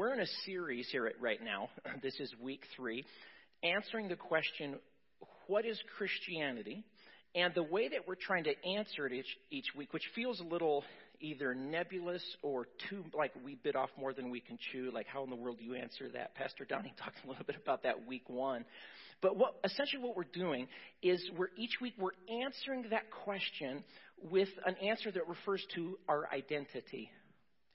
we're in a series here right now. This is week three, answering the question, what is Christianity? And the way that we're trying to answer it each, each week, which feels a little either nebulous or too like we bit off more than we can chew. Like, how in the world do you answer that? Pastor Donnie talked a little bit about that week one. But what essentially what we're doing is we're each week we're answering that question with an answer that refers to our identity,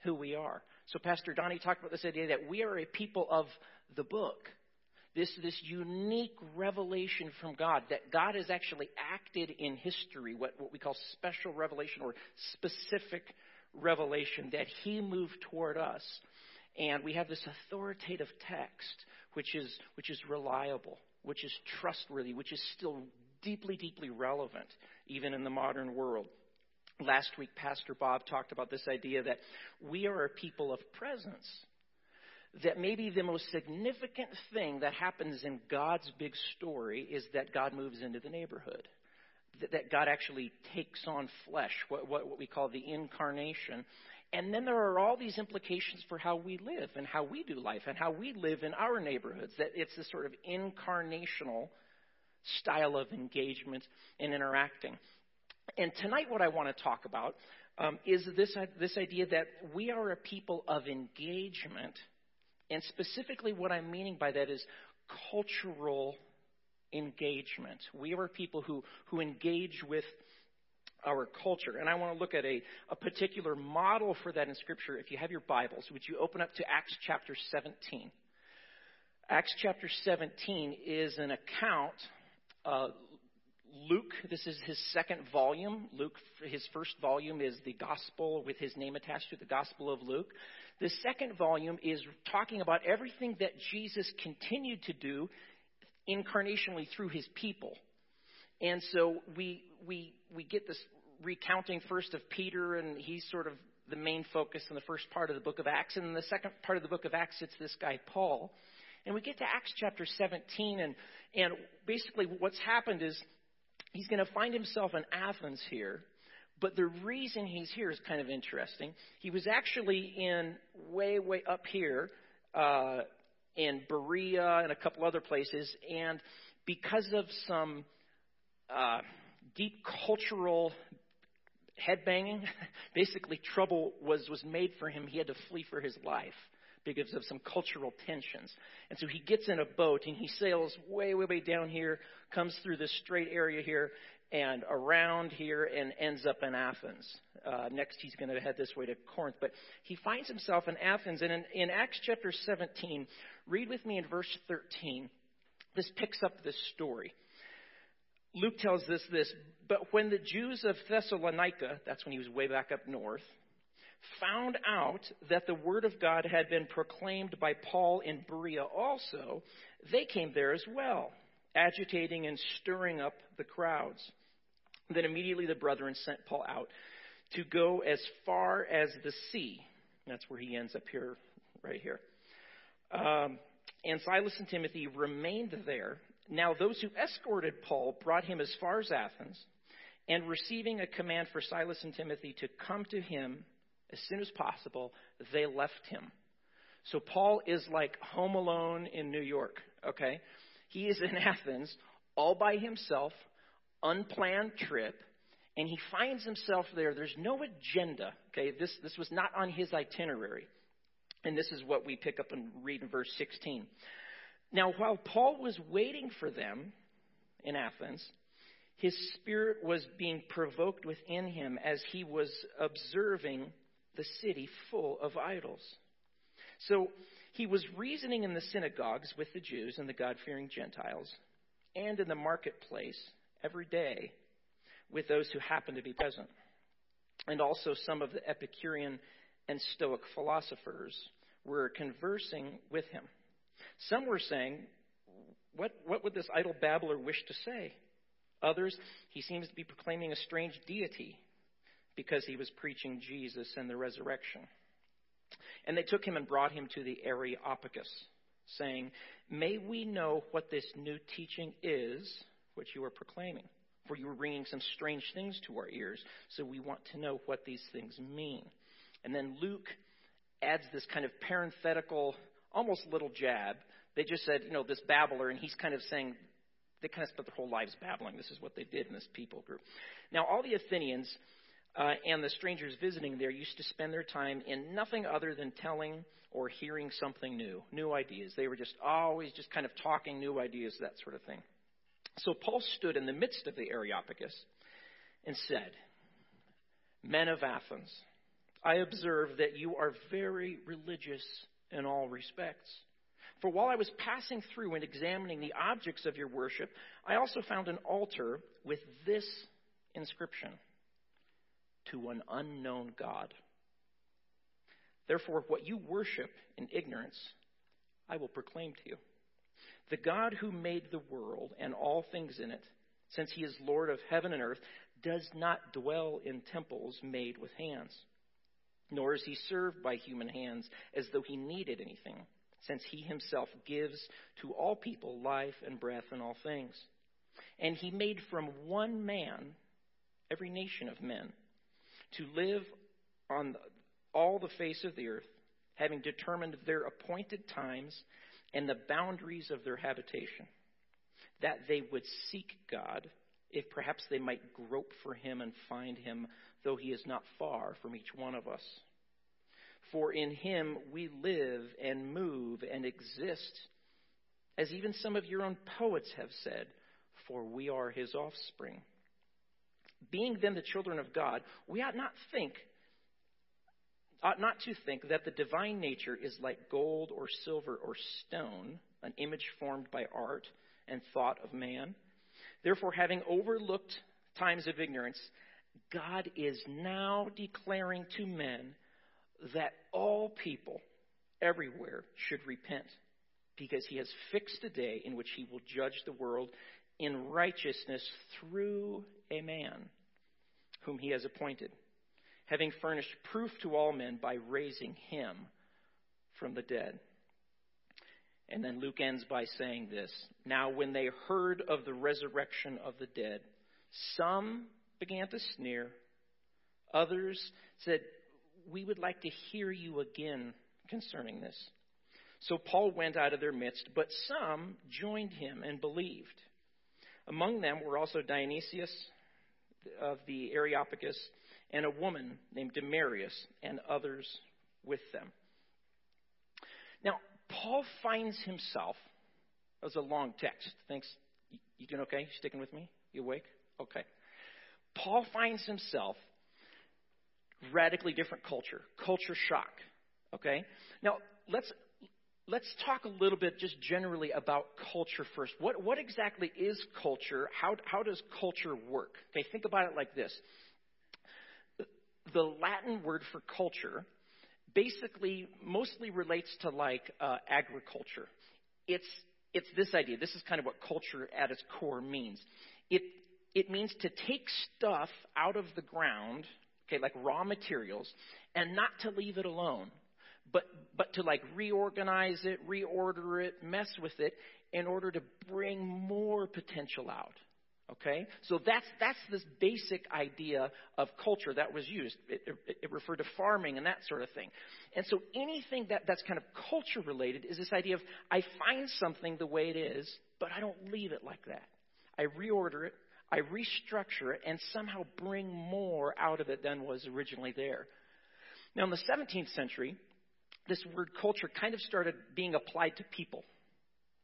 who we are. So Pastor Donnie talked about this idea that we are a people of the book. This, this unique revelation from God, that God has actually acted in history, what, what we call special revelation or specific revelation, that He moved toward us. And we have this authoritative text, which is, which is reliable, which is trustworthy, which is still deeply, deeply relevant, even in the modern world. Last week, Pastor Bob talked about this idea that we are a people of presence. That maybe the most significant thing that happens in God's big story is that God moves into the neighborhood. That God actually takes on flesh, what, what, what we call the incarnation. And then there are all these implications for how we live and how we do life and how we live in our neighborhoods. That it's this sort of incarnational style of engagement and interacting. And tonight, what I want to talk about um, is this, this idea that we are a people of engagement. And specifically, what I'm meaning by that is cultural engagement. We are people who, who engage with our culture. And I want to look at a, a particular model for that in Scripture. If you have your Bibles, would you open up to Acts chapter 17? Acts chapter 17 is an account uh, Luke, this is his second volume. Luke, his first volume is the Gospel with his name attached to the Gospel of Luke. The second volume is talking about everything that Jesus continued to do incarnationally through his people. And so we, we, we get this recounting first of Peter, and he's sort of the main focus in the first part of the book of Acts. And in the second part of the book of Acts, it's this guy, Paul. And we get to Acts chapter 17, and, and basically what's happened is he's going to find himself in Athens here. But the reason he's here is kind of interesting. He was actually in way, way up here uh, in Berea and a couple other places, and because of some uh, deep cultural headbanging, basically trouble was was made for him. He had to flee for his life because of some cultural tensions. And so he gets in a boat and he sails way, way, way down here, comes through this straight area here, and around here and ends up in Athens. Uh, next, he's going to head this way to Corinth. But he finds himself in Athens. And in, in Acts chapter 17, read with me in verse 13. This picks up this story. Luke tells us this, but when the Jews of Thessalonica, that's when he was way back up north, found out that the word of God had been proclaimed by Paul in Berea also, they came there as well, agitating and stirring up the crowds. Then immediately the brethren sent Paul out to go as far as the sea. That's where he ends up here, right here. Um, and Silas and Timothy remained there. Now, those who escorted Paul brought him as far as Athens, and receiving a command for Silas and Timothy to come to him as soon as possible, they left him. So Paul is like home alone in New York, okay? He is in Athens all by himself, unplanned trip, and he finds himself there. There's no agenda, okay? This, this was not on his itinerary. And this is what we pick up and read in verse 16. Now, while Paul was waiting for them in Athens, his spirit was being provoked within him as he was observing the city full of idols. So he was reasoning in the synagogues with the Jews and the God fearing Gentiles, and in the marketplace every day with those who happened to be present. And also some of the Epicurean and Stoic philosophers were conversing with him. Some were saying, What, what would this idle babbler wish to say? Others, he seems to be proclaiming a strange deity because he was preaching Jesus and the resurrection. And they took him and brought him to the Areopagus, saying, May we know what this new teaching is which you are proclaiming. For you are bringing some strange things to our ears, so we want to know what these things mean. And then Luke adds this kind of parenthetical, almost little jab. They just said, you know, this babbler, and he's kind of saying, they kind of spent their whole lives babbling. This is what they did in this people group. Now, all the Athenians uh, and the strangers visiting there used to spend their time in nothing other than telling or hearing something new, new ideas. They were just always just kind of talking new ideas, that sort of thing. So Paul stood in the midst of the Areopagus and said, Men of Athens, I observe that you are very religious in all respects. For while I was passing through and examining the objects of your worship, I also found an altar with this inscription To an unknown God. Therefore, what you worship in ignorance, I will proclaim to you. The God who made the world and all things in it, since he is Lord of heaven and earth, does not dwell in temples made with hands, nor is he served by human hands as though he needed anything, since he himself gives to all people life and breath and all things. And he made from one man every nation of men to live on all the face of the earth, having determined their appointed times and the boundaries of their habitation, that they would seek God if perhaps they might grope for him and find him, though he is not far from each one of us. For in him we live and move and exist, as even some of your own poets have said, for we are his offspring. Being then the children of God, we ought not think ought not to think that the divine nature is like gold or silver or stone, an image formed by art and thought of man. Therefore, having overlooked times of ignorance, God is now declaring to men that all people everywhere should repent, because he has fixed a day in which he will judge the world in righteousness through a man whom he has appointed, having furnished proof to all men by raising him from the dead. And then Luke ends by saying this Now, when they heard of the resurrection of the dead, some began to sneer. Others said, We would like to hear you again concerning this. So Paul went out of their midst, but some joined him and believed. Among them were also Dionysius of the Areopagus and a woman named Damaris and others with them. Now, Paul finds himself, that was a long text. Thanks. You doing okay? Sticking with me? You awake? Okay. Paul finds himself radically different culture, culture shock. Okay? Now, let's let's talk a little bit just generally about culture first. What what exactly is culture? How how does culture work? Okay, think about it like this. The Latin word for culture basically mostly relates to like uh, agriculture. It's it's this idea. This is kind of what culture at its core means. It it means to take stuff out of the ground, okay, like raw materials, and not to leave it alone, but but to like reorganize it, reorder it, mess with it in order to bring more potential out. Okay? So that's, that's this basic idea of culture that was used. It, it, it, referred to farming and that sort of thing. And so anything that, that's kind of culture related is this idea of I find something the way it is, but I don't leave it like that. I reorder it, I restructure it, and somehow bring more out of it than was originally there. Now, in the 17th century, this word culture kind of started being applied to people.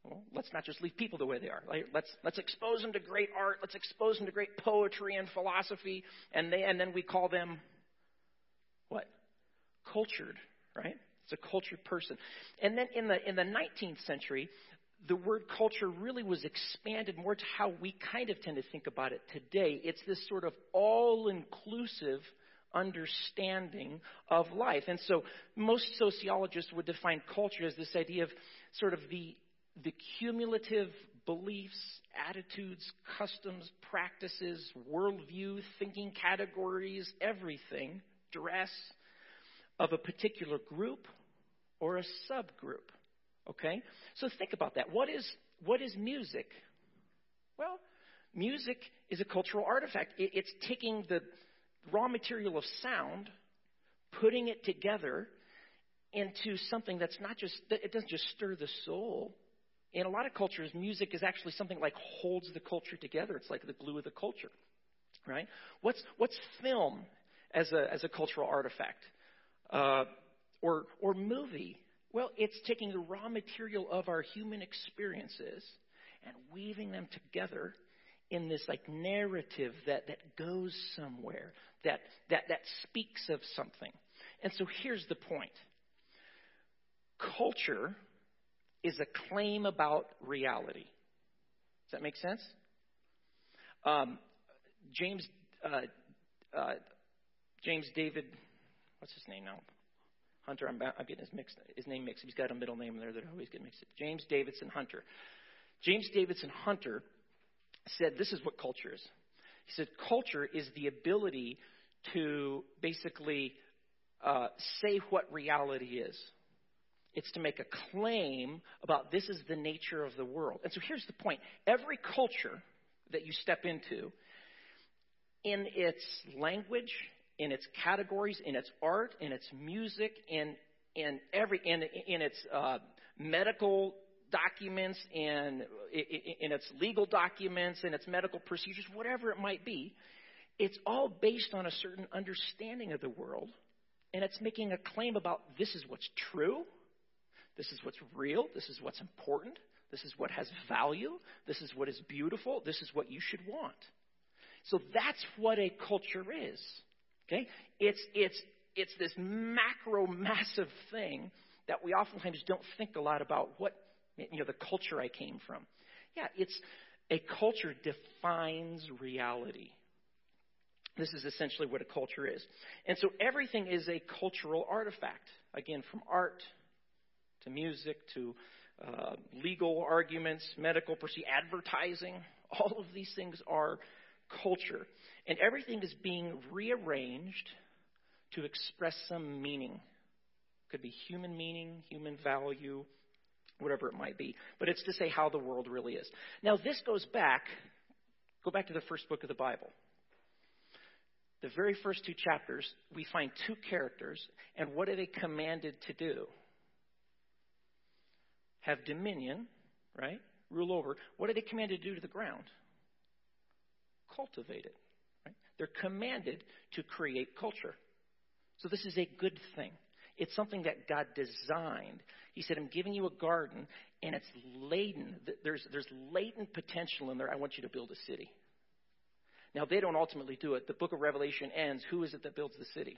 Well, let's not just leave people the way they are. Let's, let's expose them to great art. Let's expose them to great poetry and philosophy. And, they, and then we call them what? Cultured, right? It's a cultured person. And then in the, in the 19th century, the word culture really was expanded more to how we kind of tend to think about it today. It's this sort of all inclusive understanding of life. And so most sociologists would define culture as this idea of sort of the the cumulative beliefs, attitudes, customs, practices, worldview, thinking categories, everything, dress of a particular group or a subgroup. Okay? So think about that. What is, what is music? Well, music is a cultural artifact. It, it's taking the raw material of sound, putting it together, into something that's not just, it doesn't just stir the soul. In a lot of cultures, music is actually something like holds the culture together. It's like the glue of the culture, right? What's, what's film as a, as a cultural artifact? Uh, or, or movie? Well, it's taking the raw material of our human experiences and weaving them together in this like narrative that, that goes somewhere, that, that, that speaks of something. And so here's the point culture is a claim about reality. Does that make sense? Um, James uh, uh, James David, what's his name now? Hunter. I'm, I'm getting his, mixed, his name mixed. He's got a middle name there that I always get mixed up. James Davidson Hunter. James Davidson Hunter said this is what culture is. He said culture is the ability to basically uh, say what reality is. It's to make a claim about this is the nature of the world. And so here's the point every culture that you step into, in its language, in its categories, in its art, in its music, in, in, every, in, in its uh, medical documents, in, in its legal documents, in its medical procedures, whatever it might be, it's all based on a certain understanding of the world, and it's making a claim about this is what's true this is what's real. This is what's important. This is what has value. This is what is beautiful. This is what you should want. So that's what a culture is. Okay? It's, it's, it's this macro, massive thing that we oftentimes don't think a lot about what, you know, the culture I came from. Yeah, it's a culture defines reality. This is essentially what a culture is. And so everything is a cultural artifact. Again, from art to music to uh, legal arguments, medical procedure, advertising. All of these things are culture. And everything is being rearranged to express some meaning. Could be human meaning, human value, whatever it might be. But it's to say how the world really is. Now, this goes back, go back to the first book of the Bible. The very first two chapters, we find two characters, and what are they commanded to do? have dominion, right? Rule over. What are they commanded to do to the ground? Cultivate it. Right? They're commanded to create culture. So this is a good thing. It's something that God designed. He said, I'm giving you a garden, and it's laden. There's, there's latent potential in there. I want you to build a city. Now, they don't ultimately do it. The book of Revelation ends. Who is it that builds the city?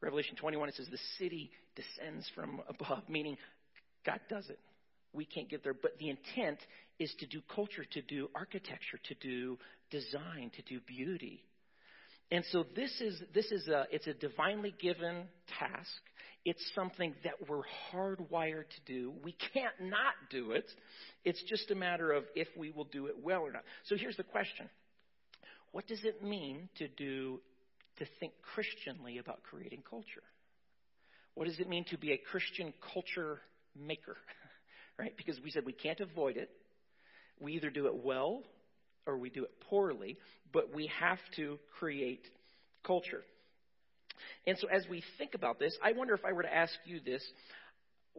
Revelation 21, it says the city descends from above, meaning God does it. We can't get there, but the intent is to do culture, to do architecture, to do design, to do beauty. And so this is this is a it's a divinely given task. It's something that we're hardwired to do. We can't not do it. It's just a matter of if we will do it well or not. So here's the question. What does it mean to do to think Christianly about creating culture. What does it mean to be a Christian culture maker? right? Because we said we can't avoid it. We either do it well or we do it poorly, but we have to create culture. And so as we think about this, I wonder if I were to ask you this,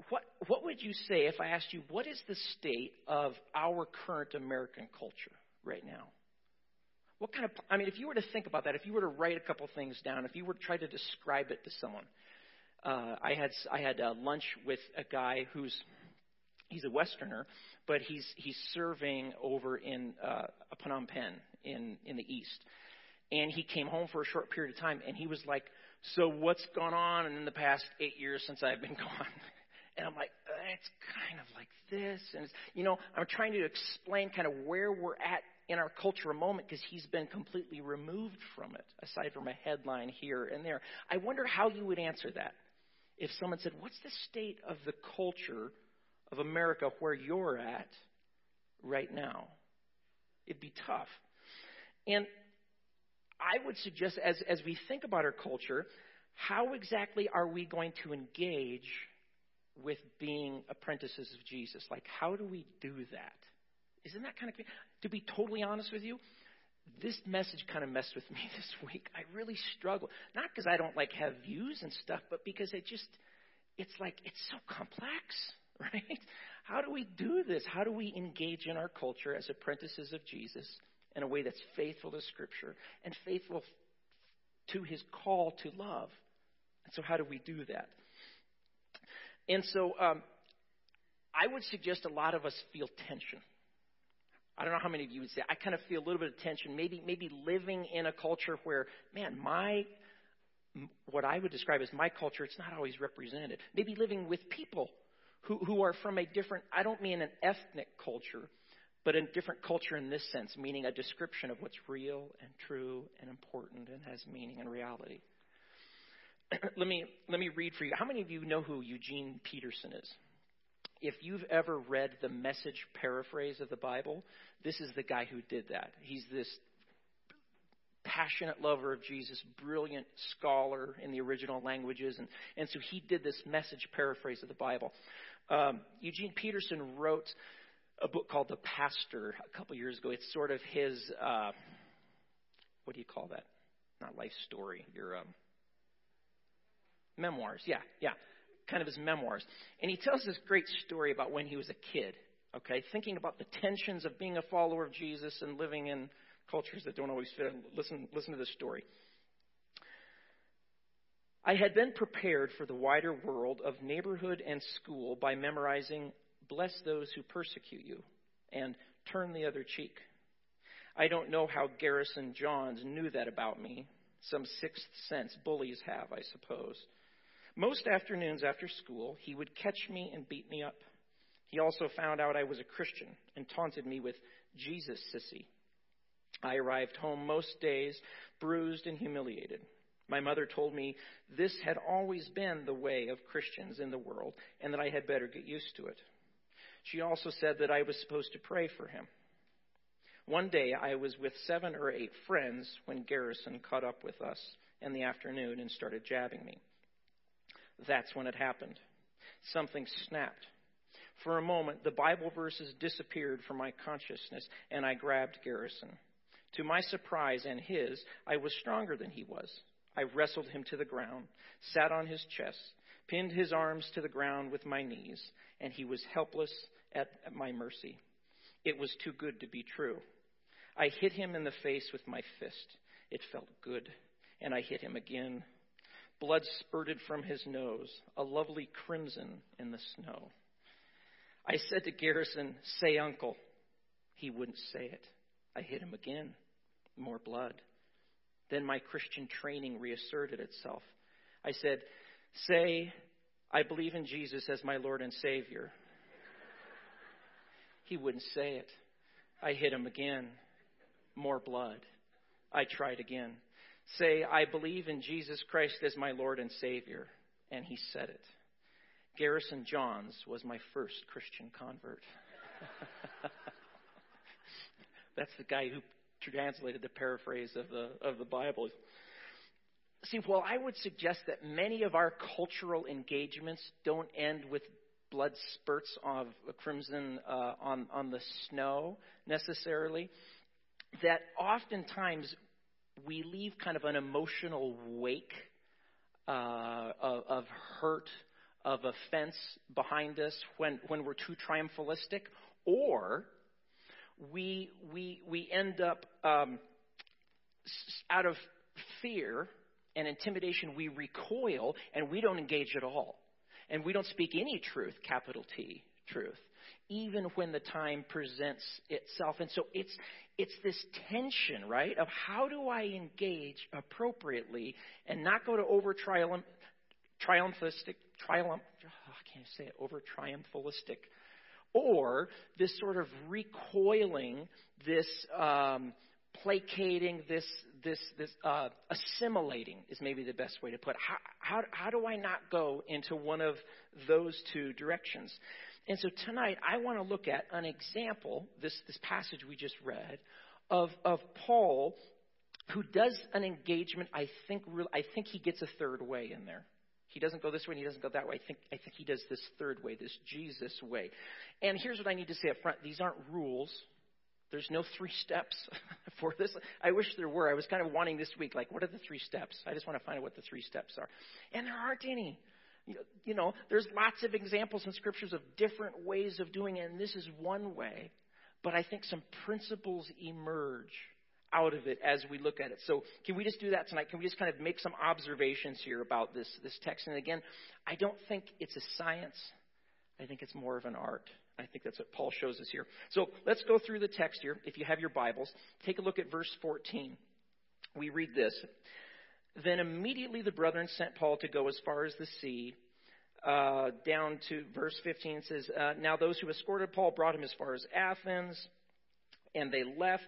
what, what would you say if I asked you, what is the state of our current American culture right now? What kind of, I mean, if you were to think about that, if you were to write a couple things down, if you were to try to describe it to someone, uh, I had I had uh, lunch with a guy who's he's a Westerner, but he's he's serving over in uh, Phnom Penh in in the east, and he came home for a short period of time, and he was like, "So what's gone on in the past eight years since I've been gone?" And I'm like, it's kind of like this, and it's, you know, I'm trying to explain kind of where we're at in our cultural moment because he's been completely removed from it, aside from a headline here and there. I wonder how you would answer that if someone said, What's the state of the culture of America where you're at right now? It'd be tough. And I would suggest, as, as we think about our culture, how exactly are we going to engage with being apprentices of Jesus? Like, how do we do that? Isn't that kind of to be totally honest with you? this message kind of messed with me this week. I really struggle. Not because I don't like have views and stuff, but because it just, it's like, it's so complex, right? How do we do this? How do we engage in our culture as apprentices of Jesus in a way that's faithful to Scripture and faithful to his call to love? And so, how do we do that? And so, um, I would suggest a lot of us feel tension. I don't know how many of you would say I kind of feel a little bit of tension. Maybe maybe living in a culture where, man, my what I would describe as my culture, it's not always represented. Maybe living with people who, who are from a different, I don't mean an ethnic culture, but a different culture in this sense, meaning a description of what's real and true and important and has meaning and reality. let me let me read for you. How many of you know who Eugene Peterson is? If you've ever read the message paraphrase of the Bible, this is the guy who did that. He's this passionate lover of Jesus, brilliant scholar in the original languages, and, and so he did this message paraphrase of the Bible. Um, Eugene Peterson wrote a book called The Pastor a couple years ago. It's sort of his, uh, what do you call that? Not life story. Your um, memoirs. Yeah, yeah, kind of his memoirs. And he tells this great story about when he was a kid. Okay, thinking about the tensions of being a follower of Jesus and living in cultures that don't always fit. Listen, listen to this story. I had been prepared for the wider world of neighborhood and school by memorizing Bless those who persecute you and turn the other cheek. I don't know how Garrison Johns knew that about me. Some sixth sense bullies have, I suppose. Most afternoons after school, he would catch me and beat me up. He also found out I was a Christian and taunted me with Jesus, sissy. I arrived home most days bruised and humiliated. My mother told me this had always been the way of Christians in the world and that I had better get used to it. She also said that I was supposed to pray for him. One day I was with seven or eight friends when Garrison caught up with us in the afternoon and started jabbing me. That's when it happened. Something snapped. For a moment, the Bible verses disappeared from my consciousness, and I grabbed Garrison. To my surprise and his, I was stronger than he was. I wrestled him to the ground, sat on his chest, pinned his arms to the ground with my knees, and he was helpless at my mercy. It was too good to be true. I hit him in the face with my fist. It felt good, and I hit him again. Blood spurted from his nose, a lovely crimson in the snow. I said to Garrison, Say, Uncle. He wouldn't say it. I hit him again. More blood. Then my Christian training reasserted itself. I said, Say, I believe in Jesus as my Lord and Savior. He wouldn't say it. I hit him again. More blood. I tried again. Say, I believe in Jesus Christ as my Lord and Savior. And he said it. Garrison Johns was my first Christian convert. That's the guy who translated the paraphrase of the of the Bible. See, well, I would suggest that many of our cultural engagements don't end with blood spurts of crimson uh, on on the snow necessarily. That oftentimes we leave kind of an emotional wake uh, of, of hurt, of offense behind us when when we're too triumphalistic, or we, we, we end up um, out of fear and intimidation, we recoil and we don't engage at all. And we don't speak any truth, capital T, truth, even when the time presents itself. And so it's, it's this tension, right, of how do I engage appropriately and not go to over triumph, triumphalistic, triumph, oh, I can't say it, over triumphalistic or this sort of recoiling, this um, placating, this this this uh, assimilating is maybe the best way to put. It. How, how how do I not go into one of those two directions? And so tonight I want to look at an example, this this passage we just read, of of Paul who does an engagement. I think I think he gets a third way in there. He doesn't go this way and he doesn't go that way. I think, I think he does this third way, this Jesus way. And here's what I need to say up front these aren't rules, There's no three steps for this. I wish there were. I was kind of wanting this week, like, what are the three steps? I just want to find out what the three steps are. And there aren't any. You know, there's lots of examples in scriptures of different ways of doing it, and this is one way. But I think some principles emerge out of it as we look at it. So, can we just do that tonight? Can we just kind of make some observations here about this, this text? And again, I don't think it's a science, I think it's more of an art. I think that's what Paul shows us here. So, let's go through the text here. If you have your Bibles, take a look at verse 14. We read this. Then immediately the brethren sent Paul to go as far as the sea. Uh, down to verse 15 says, uh, Now those who escorted Paul brought him as far as Athens, and they left.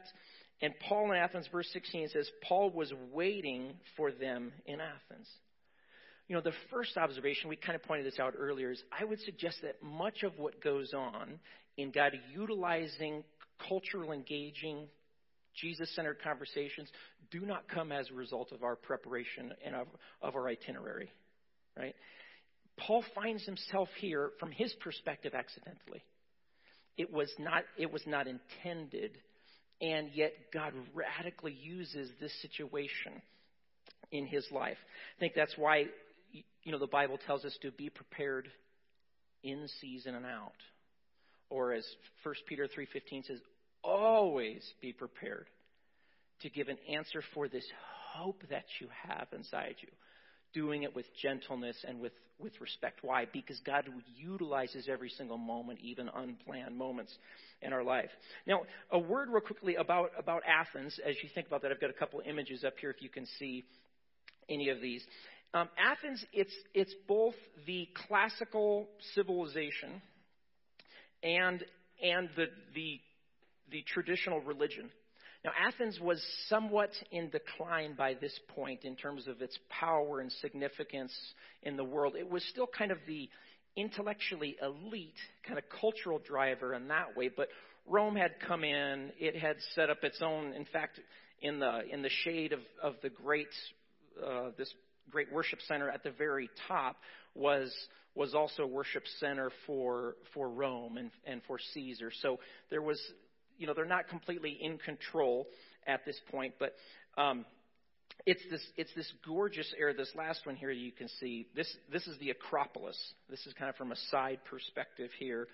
And Paul in Athens, verse 16 says, Paul was waiting for them in Athens. You know, the first observation, we kind of pointed this out earlier, is I would suggest that much of what goes on in God utilizing cultural engaging Jesus centered conversations do not come as a result of our preparation and of, of our itinerary, right? Paul finds himself here from his perspective accidentally. It was not, it was not intended, and yet God radically uses this situation in his life. I think that's why you know the Bible tells us to be prepared in season and out. Or as 1 Peter 3:15 says, always be prepared to give an answer for this hope that you have inside you. Doing it with gentleness and with, with respect. Why? Because God utilizes every single moment, even unplanned moments in our life. Now, a word real quickly about, about Athens. As you think about that, I've got a couple images up here if you can see any of these. Um, Athens, it's, it's both the classical civilization and, and the, the the traditional religion. Now, Athens was somewhat in decline by this point in terms of its power and significance in the world. It was still kind of the intellectually elite kind of cultural driver in that way, but Rome had come in. It had set up its own, in fact, in the in the shade of of the great uh, this great worship center at the very top was was also a worship center for for Rome and and for Caesar. So there was you know, they're not completely in control at this point, but um, it's this it's this gorgeous area. This last one here you can see. This this is the Acropolis. This is kind of from a side perspective here.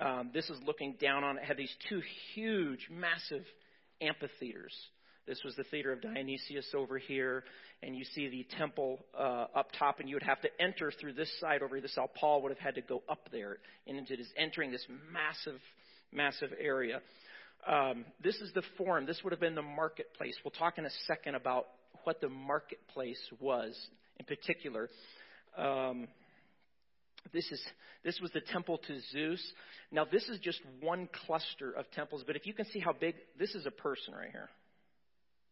Um, this is looking down on it. Had these two huge, massive amphitheaters. This was the theater of Dionysius over here, and you see the temple uh, up top, and you would have to enter through this side over here. This how Paul would have had to go up there, and it is entering this massive, massive area. Um, this is the forum. This would have been the marketplace. We'll talk in a second about what the marketplace was in particular. Um, this is this was the temple to Zeus. Now this is just one cluster of temples, but if you can see how big this is a person right here.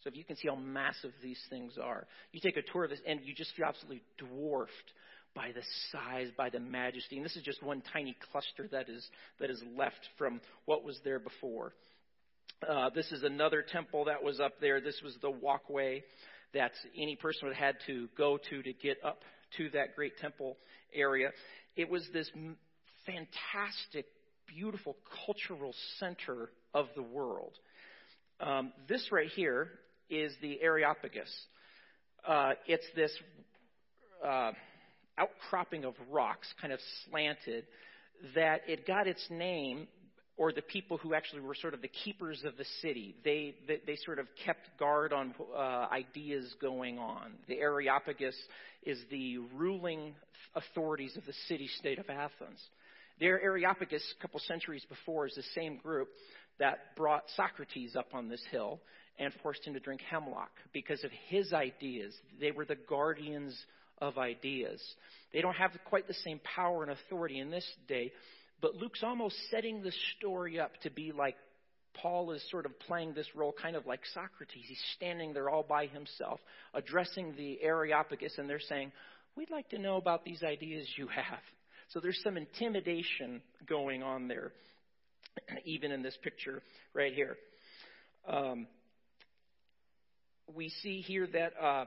So if you can see how massive these things are, you take a tour of this and you just feel absolutely dwarfed by the size, by the majesty. And this is just one tiny cluster that is that is left from what was there before. Uh, this is another temple that was up there. This was the walkway that any person would had to go to to get up to that great temple area. It was this fantastic, beautiful cultural center of the world. Um, this right here is the Areopagus. Uh, it's this uh, outcropping of rocks, kind of slanted, that it got its name or the people who actually were sort of the keepers of the city. They, they, they sort of kept guard on uh, ideas going on. The Areopagus is the ruling authorities of the city state of Athens. The Areopagus, a couple centuries before, is the same group that brought Socrates up on this hill and forced him to drink hemlock because of his ideas. They were the guardians of ideas. They don't have quite the same power and authority in this day, but Luke's almost setting the story up to be like Paul is sort of playing this role kind of like Socrates. He's standing there all by himself, addressing the Areopagus, and they're saying, We'd like to know about these ideas you have. So there's some intimidation going on there, even in this picture right here. Um, we see here that uh,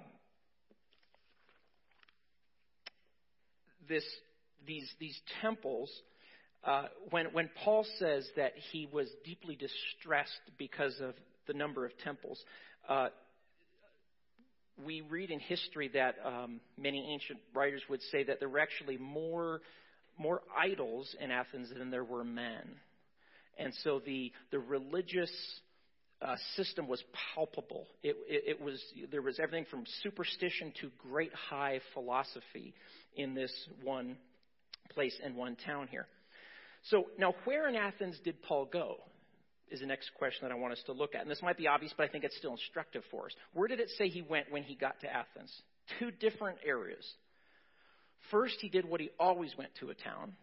this, these, these temples uh, when, when Paul says that he was deeply distressed because of the number of temples, uh, we read in history that um, many ancient writers would say that there were actually more more idols in Athens than there were men, and so the the religious uh, system was palpable. It, it, it was there was everything from superstition to great high philosophy in this one place and one town here. So now, where in Athens did Paul go? Is the next question that I want us to look at. And this might be obvious, but I think it's still instructive for us. Where did it say he went when he got to Athens? Two different areas. First, he did what he always went to a town.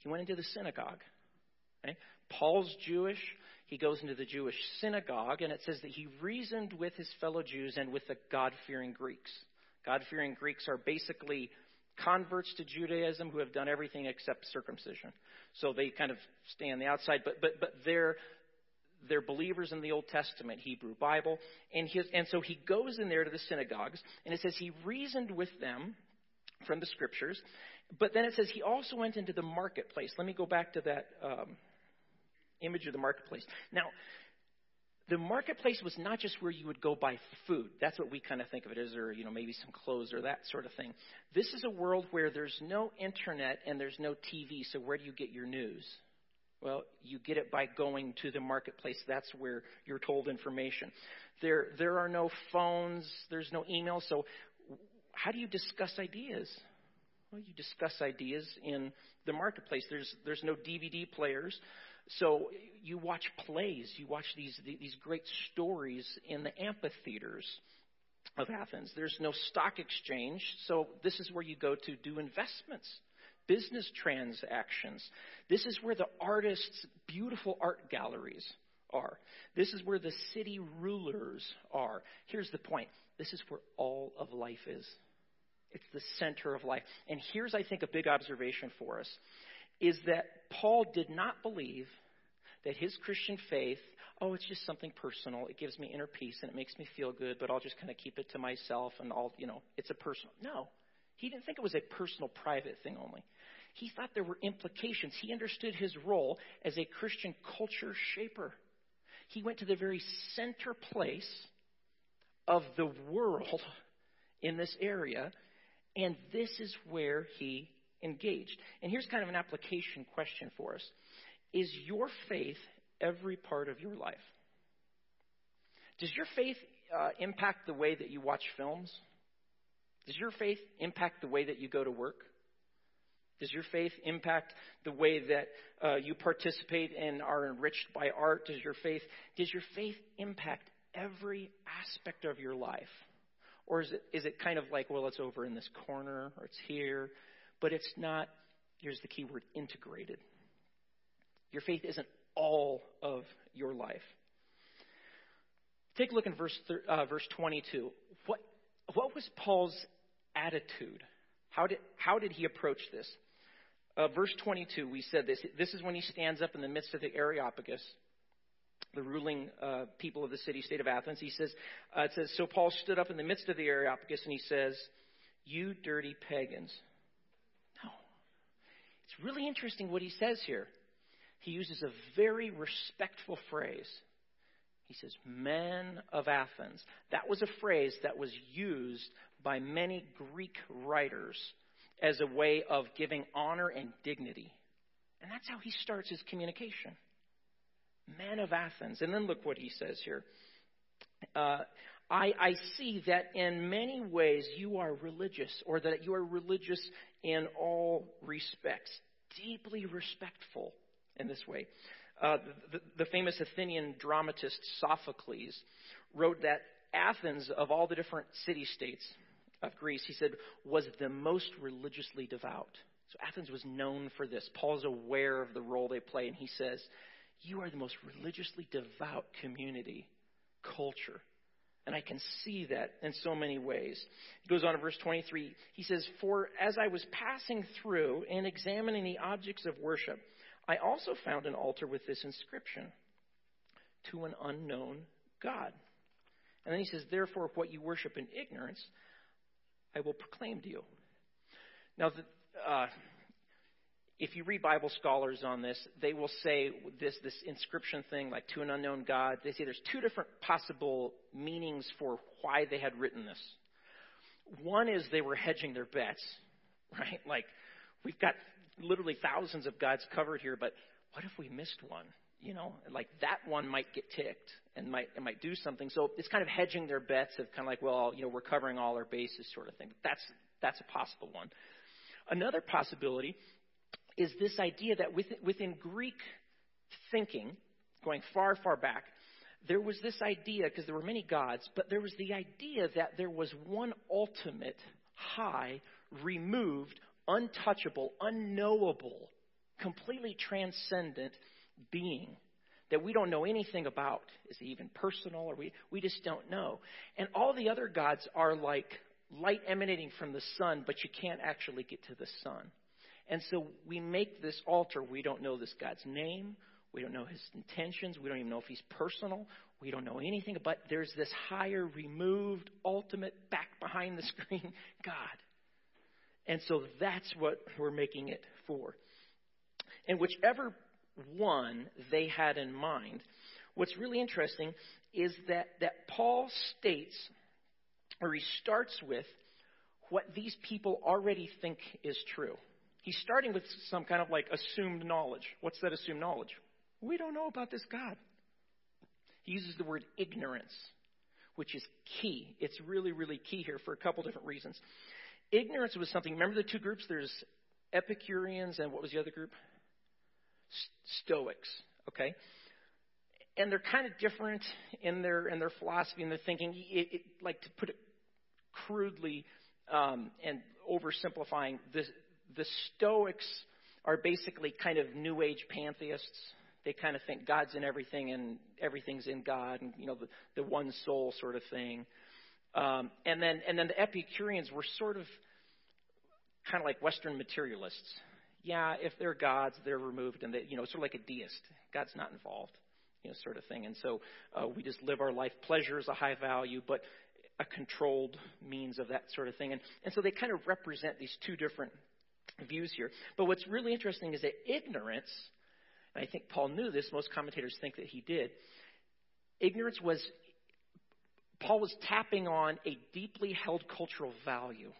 He went into the synagogue. Okay? Paul's Jewish. He goes into the Jewish synagogue, and it says that he reasoned with his fellow Jews and with the God fearing Greeks. God fearing Greeks are basically converts to Judaism who have done everything except circumcision. So they kind of stay on the outside, but but but they're they're believers in the Old Testament Hebrew Bible, and his, and so he goes in there to the synagogues, and it says he reasoned with them from the scriptures, but then it says he also went into the marketplace. Let me go back to that um, image of the marketplace. Now, the marketplace was not just where you would go buy food. That's what we kind of think of it as, or you know maybe some clothes or that sort of thing. This is a world where there's no internet and there's no TV. So where do you get your news? Well, you get it by going to the marketplace. That's where you're told information. There, there are no phones. There's no email. So how do you discuss ideas? Well, you discuss ideas in the marketplace. There's, there's no DVD players. So you watch plays, you watch these, these great stories in the amphitheaters of Athens. There's no stock exchange, so this is where you go to do investments, business transactions. This is where the artists' beautiful art galleries are. This is where the city rulers are. Here's the point this is where all of life is. It's the center of life. And here's, I think, a big observation for us is that Paul did not believe that his Christian faith, oh, it's just something personal. It gives me inner peace and it makes me feel good, but I'll just kind of keep it to myself and all, you know, it's a personal. No. He didn't think it was a personal, private thing only. He thought there were implications. He understood his role as a Christian culture shaper. He went to the very center place of the world in this area, and this is where he engaged. And here's kind of an application question for us Is your faith every part of your life? Does your faith uh, impact the way that you watch films? Does your faith impact the way that you go to work? Does your faith impact the way that uh, you participate and are enriched by art? Does your faith does your faith impact every aspect of your life? Or is it is it kind of like, well, it's over in this corner or it's here? But it's not, here's the key word, integrated. Your faith isn't all of your life. Take a look in verse, uh, verse 22. What, what was Paul's attitude? How did, how did he approach this? Uh, verse 22, we said this. This is when he stands up in the midst of the Areopagus, the ruling uh, people of the city state of Athens. He says, uh, it says, So Paul stood up in the midst of the Areopagus and he says, You dirty pagans. It's really interesting what he says here. He uses a very respectful phrase. He says, Men of Athens. That was a phrase that was used by many Greek writers as a way of giving honor and dignity. And that's how he starts his communication. Men of Athens. And then look what he says here. Uh, I, I see that in many ways you are religious, or that you are religious in all respects, deeply respectful in this way. Uh, the, the famous Athenian dramatist Sophocles wrote that Athens, of all the different city states of Greece, he said, was the most religiously devout. So Athens was known for this. Paul's aware of the role they play, and he says, You are the most religiously devout community, culture and I can see that in so many ways. He goes on in verse 23. He says, For as I was passing through and examining the objects of worship, I also found an altar with this inscription To an unknown God. And then he says, Therefore, what you worship in ignorance, I will proclaim to you. Now, the, uh, if you read Bible scholars on this, they will say this this inscription thing, like to an unknown God. They say there's two different possible meanings for why they had written this. One is they were hedging their bets, right? Like we've got literally thousands of gods covered here, but what if we missed one? You know, like that one might get ticked and might and might do something. So it's kind of hedging their bets of kind of like, well, you know, we're covering all our bases, sort of thing. That's that's a possible one. Another possibility is this idea that within, within Greek thinking, going far, far back, there was this idea, because there were many gods, but there was the idea that there was one ultimate, high, removed, untouchable, unknowable, completely transcendent being that we don't know anything about. Is he even personal or we, we just don't know. And all the other gods are like light emanating from the sun, but you can't actually get to the sun. And so we make this altar. We don't know this God's name. We don't know his intentions. We don't even know if he's personal. We don't know anything. But there's this higher, removed, ultimate, back behind the screen God. And so that's what we're making it for. And whichever one they had in mind, what's really interesting is that, that Paul states, or he starts with, what these people already think is true. He's starting with some kind of like assumed knowledge. What's that assumed knowledge? We don't know about this God. He uses the word ignorance, which is key. It's really, really key here for a couple different reasons. Ignorance was something, remember the two groups? There's Epicureans and what was the other group? Stoics, okay? And they're kind of different in their in their philosophy and their thinking. It, it, like to put it crudely um, and oversimplifying, the the Stoics are basically kind of New Age pantheists. They kind of think God's in everything and everything's in God, and you know the, the one soul sort of thing. Um, and then and then the Epicureans were sort of kind of like Western materialists. Yeah, if they're gods, they're removed, and they, you know, sort of like a deist. God's not involved, you know, sort of thing. And so uh, we just live our life. Pleasure is a high value, but a controlled means of that sort of thing. And and so they kind of represent these two different views here. But what's really interesting is that ignorance, and I think Paul knew this, most commentators think that he did, ignorance was, Paul was tapping on a deeply held cultural value.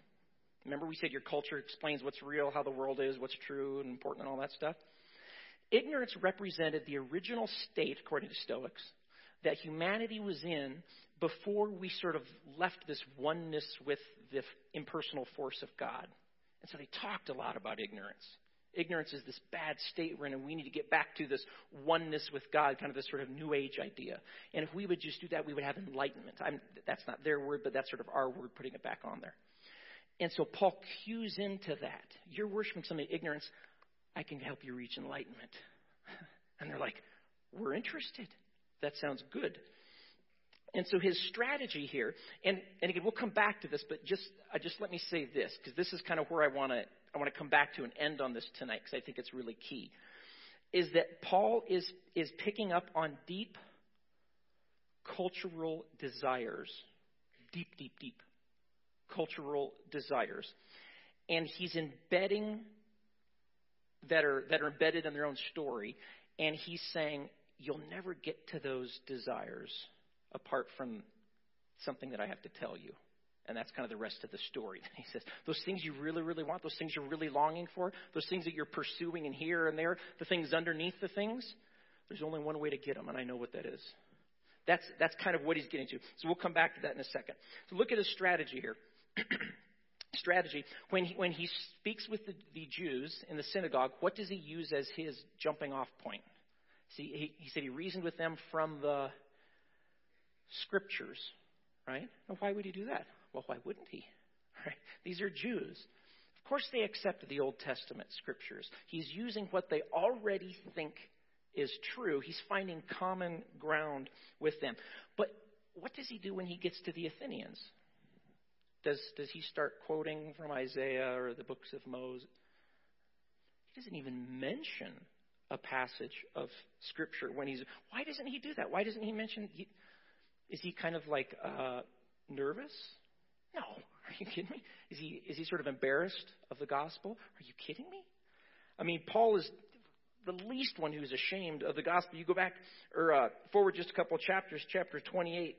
Remember, we said your culture explains what's real, how the world is, what's true and important, and all that stuff? Ignorance represented the original state, according to Stoics, that humanity was in before we sort of left this oneness with the impersonal force of God. And so they talked a lot about ignorance. Ignorance is this bad state we're in, and we need to get back to this oneness with God, kind of this sort of New Age idea. And if we would just do that, we would have enlightenment. I'm, that's not their word, but that's sort of our word, putting it back on there. And so Paul cues into that. You're worshiping something ignorance. I can help you reach enlightenment. And they're like, we're interested. That sounds good. And so his strategy here, and, and again, we'll come back to this, but just, uh, just let me say this, because this is kind of where I want to I want to come back to and end on this tonight, because I think it's really key, is that Paul is, is picking up on deep cultural desires, deep, deep, deep cultural desires, and he's embedding that are that are embedded in their own story, and he's saying you'll never get to those desires apart from something that I have to tell you. And that's kind of the rest of the story. He says, those things you really, really want, those things you're really longing for, those things that you're pursuing and here and there, the things underneath the things, there's only one way to get them, and I know what that is. That's, that's kind of what he's getting to. So we'll come back to that in a second. So look at his strategy here. strategy. When he, when he speaks with the, the Jews in the synagogue, what does he use as his jumping off point? See, he, he said he reasoned with them from the scriptures, right? Why would he do that? Well, why wouldn't he? Right? These are Jews. Of course, they accept the Old Testament scriptures. He's using what they already think is true. He's finding common ground with them. But what does he do when he gets to the Athenians? Does, does he start quoting from Isaiah or the books of Moses? He doesn't even mention a passage of Scripture when he's. Why doesn't he do that? Why doesn't he mention? He, is he kind of like uh, nervous? No. Are you kidding me? Is he, is he sort of embarrassed of the gospel? Are you kidding me? I mean, Paul is the least one who's ashamed of the gospel. You go back or uh, forward just a couple chapters, chapter 28,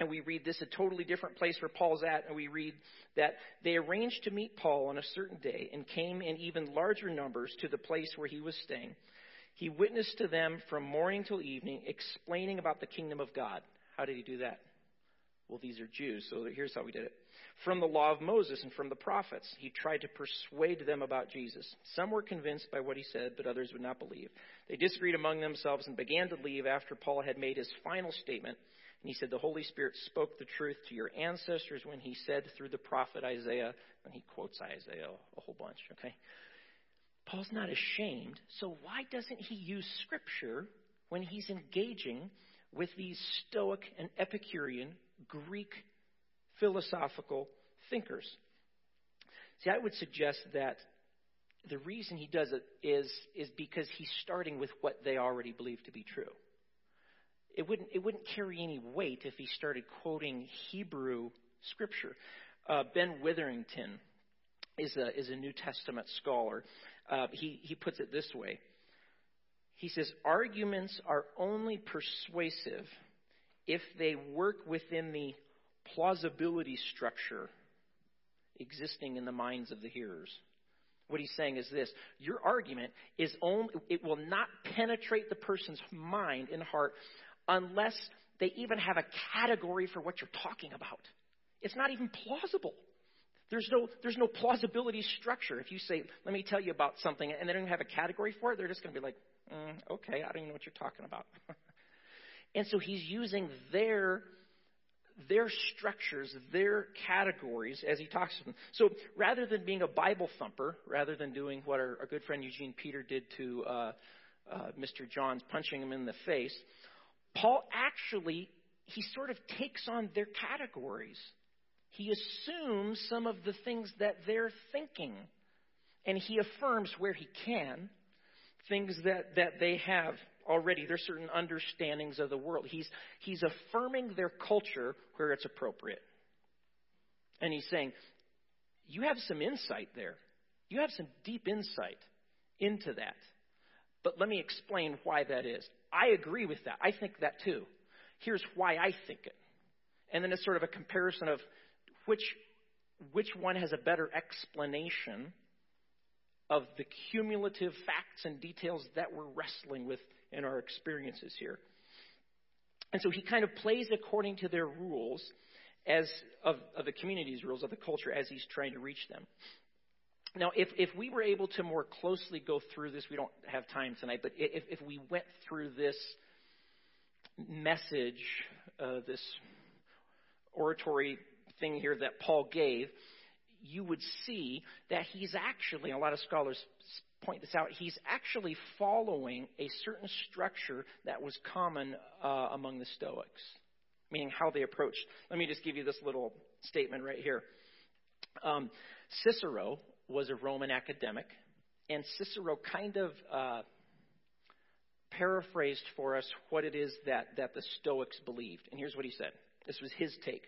and we read this a totally different place where Paul's at, and we read that they arranged to meet Paul on a certain day and came in even larger numbers to the place where he was staying. He witnessed to them from morning till evening, explaining about the kingdom of God. How did he do that? Well, these are Jews, so here's how we did it. From the law of Moses and from the prophets, he tried to persuade them about Jesus. Some were convinced by what he said, but others would not believe. They disagreed among themselves and began to leave after Paul had made his final statement. And he said, The Holy Spirit spoke the truth to your ancestors when he said through the prophet Isaiah, and he quotes Isaiah a whole bunch, okay? Paul's not ashamed, so why doesn't he use Scripture when he's engaging with these Stoic and Epicurean Greek philosophical thinkers. See, I would suggest that the reason he does it is, is because he's starting with what they already believe to be true. It wouldn't, it wouldn't carry any weight if he started quoting Hebrew scripture. Uh, ben Witherington is a, is a New Testament scholar. Uh, he, he puts it this way He says, Arguments are only persuasive if they work within the plausibility structure existing in the minds of the hearers. What he's saying is this your argument is only, it will not penetrate the person's mind and heart unless they even have a category for what you're talking about. It's not even plausible. There's no, there's no plausibility structure. If you say, let me tell you about something, and they don't have a category for it, they're just going to be like, mm, okay, I don't even know what you're talking about. and so he's using their their structures, their categories as he talks to them. So rather than being a Bible thumper, rather than doing what our, our good friend Eugene Peter did to uh, uh, Mr. Johns, punching him in the face, Paul actually, he sort of takes on their categories. He assumes some of the things that they're thinking, and he affirms where he can things that, that they have already. There's certain understandings of the world. He's, he's affirming their culture where it's appropriate. And he's saying, You have some insight there. You have some deep insight into that. But let me explain why that is. I agree with that. I think that too. Here's why I think it. And then it's sort of a comparison of which, which one has a better explanation of the cumulative facts and details that we're wrestling with in our experiences here. And so he kind of plays according to their rules as of, of the community's rules of the culture as he's trying to reach them. Now, if, if we were able to more closely go through this, we don't have time tonight, but if, if we went through this message, uh, this oratory thing here that Paul gave, you would see that he's actually, a lot of scholars point this out, he's actually following a certain structure that was common uh, among the Stoics, meaning how they approached. Let me just give you this little statement right here. Um, Cicero was a Roman academic, and Cicero kind of uh, paraphrased for us what it is that, that the Stoics believed. And here's what he said this was his take.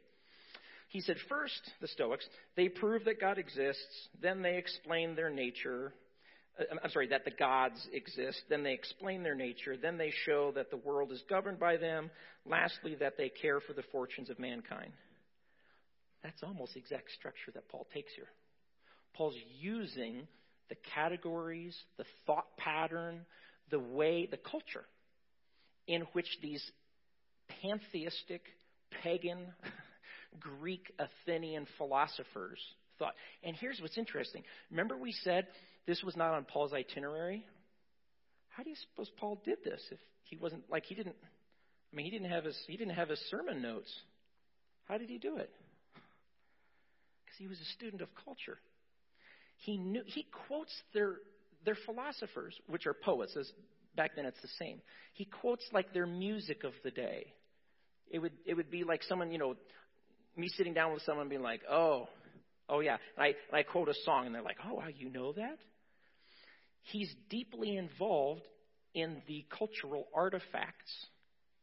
He said, first, the Stoics, they prove that God exists, then they explain their nature, uh, I'm sorry, that the gods exist. Then they explain their nature. Then they show that the world is governed by them. Lastly, that they care for the fortunes of mankind. That's almost the exact structure that Paul takes here. Paul's using the categories, the thought pattern, the way, the culture in which these pantheistic, pagan, Greek, Athenian philosophers thought. And here's what's interesting. Remember, we said this was not on Paul's itinerary. How do you suppose Paul did this if he wasn't like he didn't? I mean, he didn't have his he didn't have his sermon notes. How did he do it? Because he was a student of culture. He knew he quotes their their philosophers, which are poets. As back then, it's the same. He quotes like their music of the day. It would it would be like someone you know, me sitting down with someone being like, oh, oh yeah, and I and I quote a song and they're like, oh wow, you know that? he's deeply involved in the cultural artifacts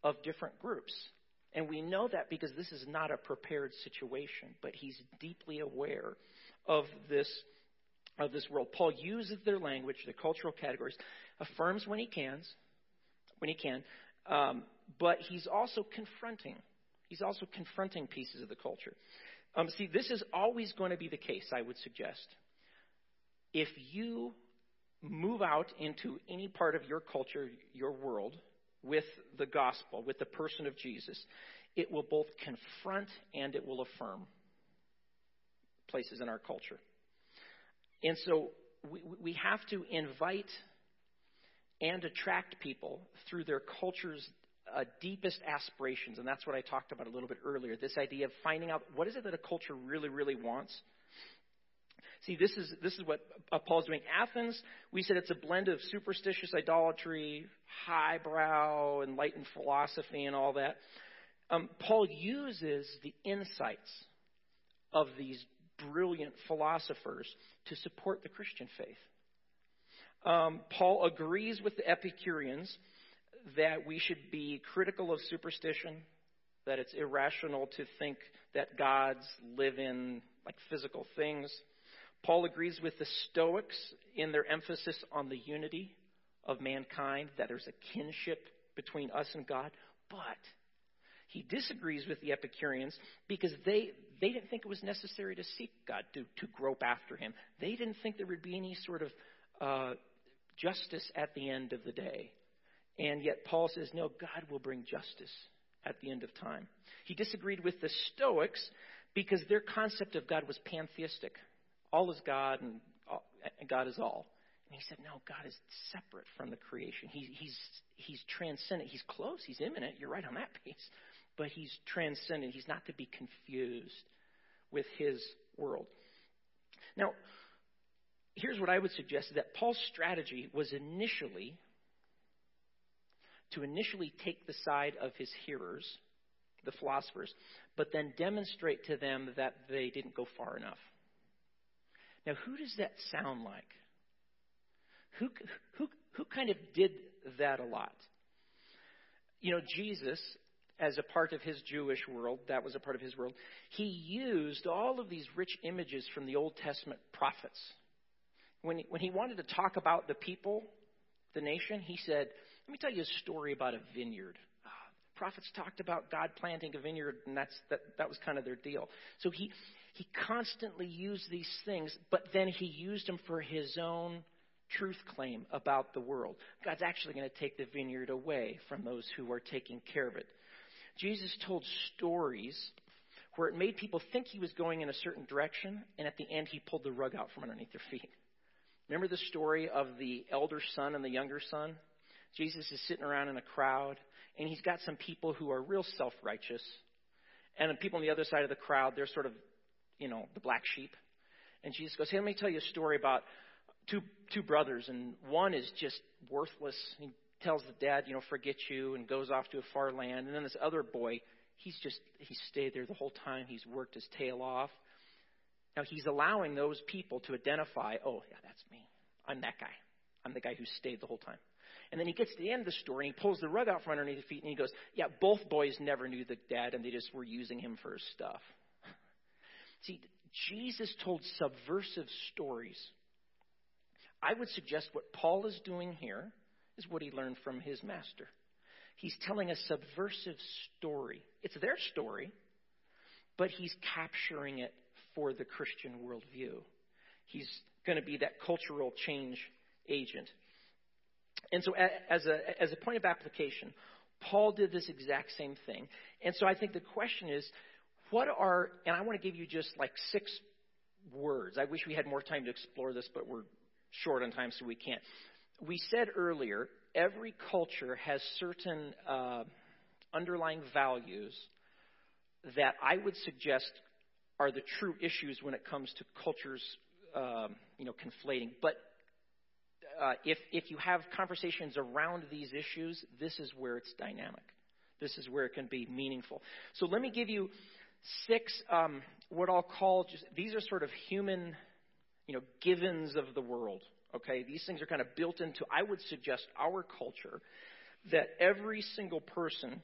of different groups. And we know that because this is not a prepared situation, but he's deeply aware of this of this world. Paul uses their language, the cultural categories, affirms when he can, when he can, um, but he's also confronting. He's also confronting pieces of the culture. Um, see, this is always going to be the case, I would suggest. If you move out into any part of your culture, your world, with the gospel, with the person of Jesus, it will both confront and it will affirm places in our culture. And so we, we have to invite and attract people through their culture's uh, deepest aspirations. And that's what I talked about a little bit earlier this idea of finding out what is it that a culture really, really wants. See, this is, this is what uh, Paul's doing. Athens, we said it's a blend of superstitious idolatry, highbrow, enlightened philosophy, and all that. Um, Paul uses the insights of these brilliant philosophers to support the Christian faith. Um, Paul agrees with the Epicureans that we should be critical of superstition, that it's irrational to think that gods live in like physical things. Paul agrees with the Stoics in their emphasis on the unity of mankind, that there's a kinship between us and God. But he disagrees with the Epicureans because they, they didn't think it was necessary to seek God, to, to grope after him. They didn't think there would be any sort of uh, justice at the end of the day. And yet Paul says, no, God will bring justice at the end of time. He disagreed with the Stoics because their concept of God was pantheistic. All is God and, all, and God is all. And he said, no, God is separate from the creation. He, he's, he's transcendent. He's close. He's immanent. You're right on that piece. But he's transcendent. He's not to be confused with his world. Now, here's what I would suggest that Paul's strategy was initially to initially take the side of his hearers, the philosophers, but then demonstrate to them that they didn't go far enough. Now, who does that sound like? Who, who, who kind of did that a lot? You know, Jesus, as a part of his Jewish world, that was a part of his world, he used all of these rich images from the Old Testament prophets. When when he wanted to talk about the people, the nation, he said, let me tell you a story about a vineyard. Uh, prophets talked about God planting a vineyard, and that's, that, that was kind of their deal. So he, he constantly used these things, but then he used them for his own truth claim about the world. God's actually going to take the vineyard away from those who are taking care of it. Jesus told stories where it made people think he was going in a certain direction, and at the end, he pulled the rug out from underneath their feet. Remember the story of the elder son and the younger son? Jesus is sitting around in a crowd, and he's got some people who are real self righteous. And the people on the other side of the crowd, they're sort of, you know, the black sheep. And Jesus goes, Hey, let me tell you a story about two, two brothers, and one is just worthless. He tells the dad, you know, forget you, and goes off to a far land. And then this other boy, he's just, he stayed there the whole time. He's worked his tail off. Now, he's allowing those people to identify, oh, yeah, that's me. I'm that guy. I'm the guy who stayed the whole time. And then he gets to the end of the story and he pulls the rug out from underneath his feet and he goes, Yeah, both boys never knew the dad and they just were using him for his stuff. See, Jesus told subversive stories. I would suggest what Paul is doing here is what he learned from his master. He's telling a subversive story. It's their story, but he's capturing it for the Christian worldview. He's going to be that cultural change agent. And so, as a, as a point of application, Paul did this exact same thing. And so, I think the question is, what are, and I want to give you just like six words. I wish we had more time to explore this, but we're short on time, so we can't. We said earlier, every culture has certain uh, underlying values that I would suggest are the true issues when it comes to cultures, um, you know, conflating. But uh, if, if you have conversations around these issues, this is where it's dynamic. This is where it can be meaningful. So let me give you six, um, what I'll call just, these are sort of human, you know, givens of the world. Okay, these things are kind of built into, I would suggest, our culture that every single person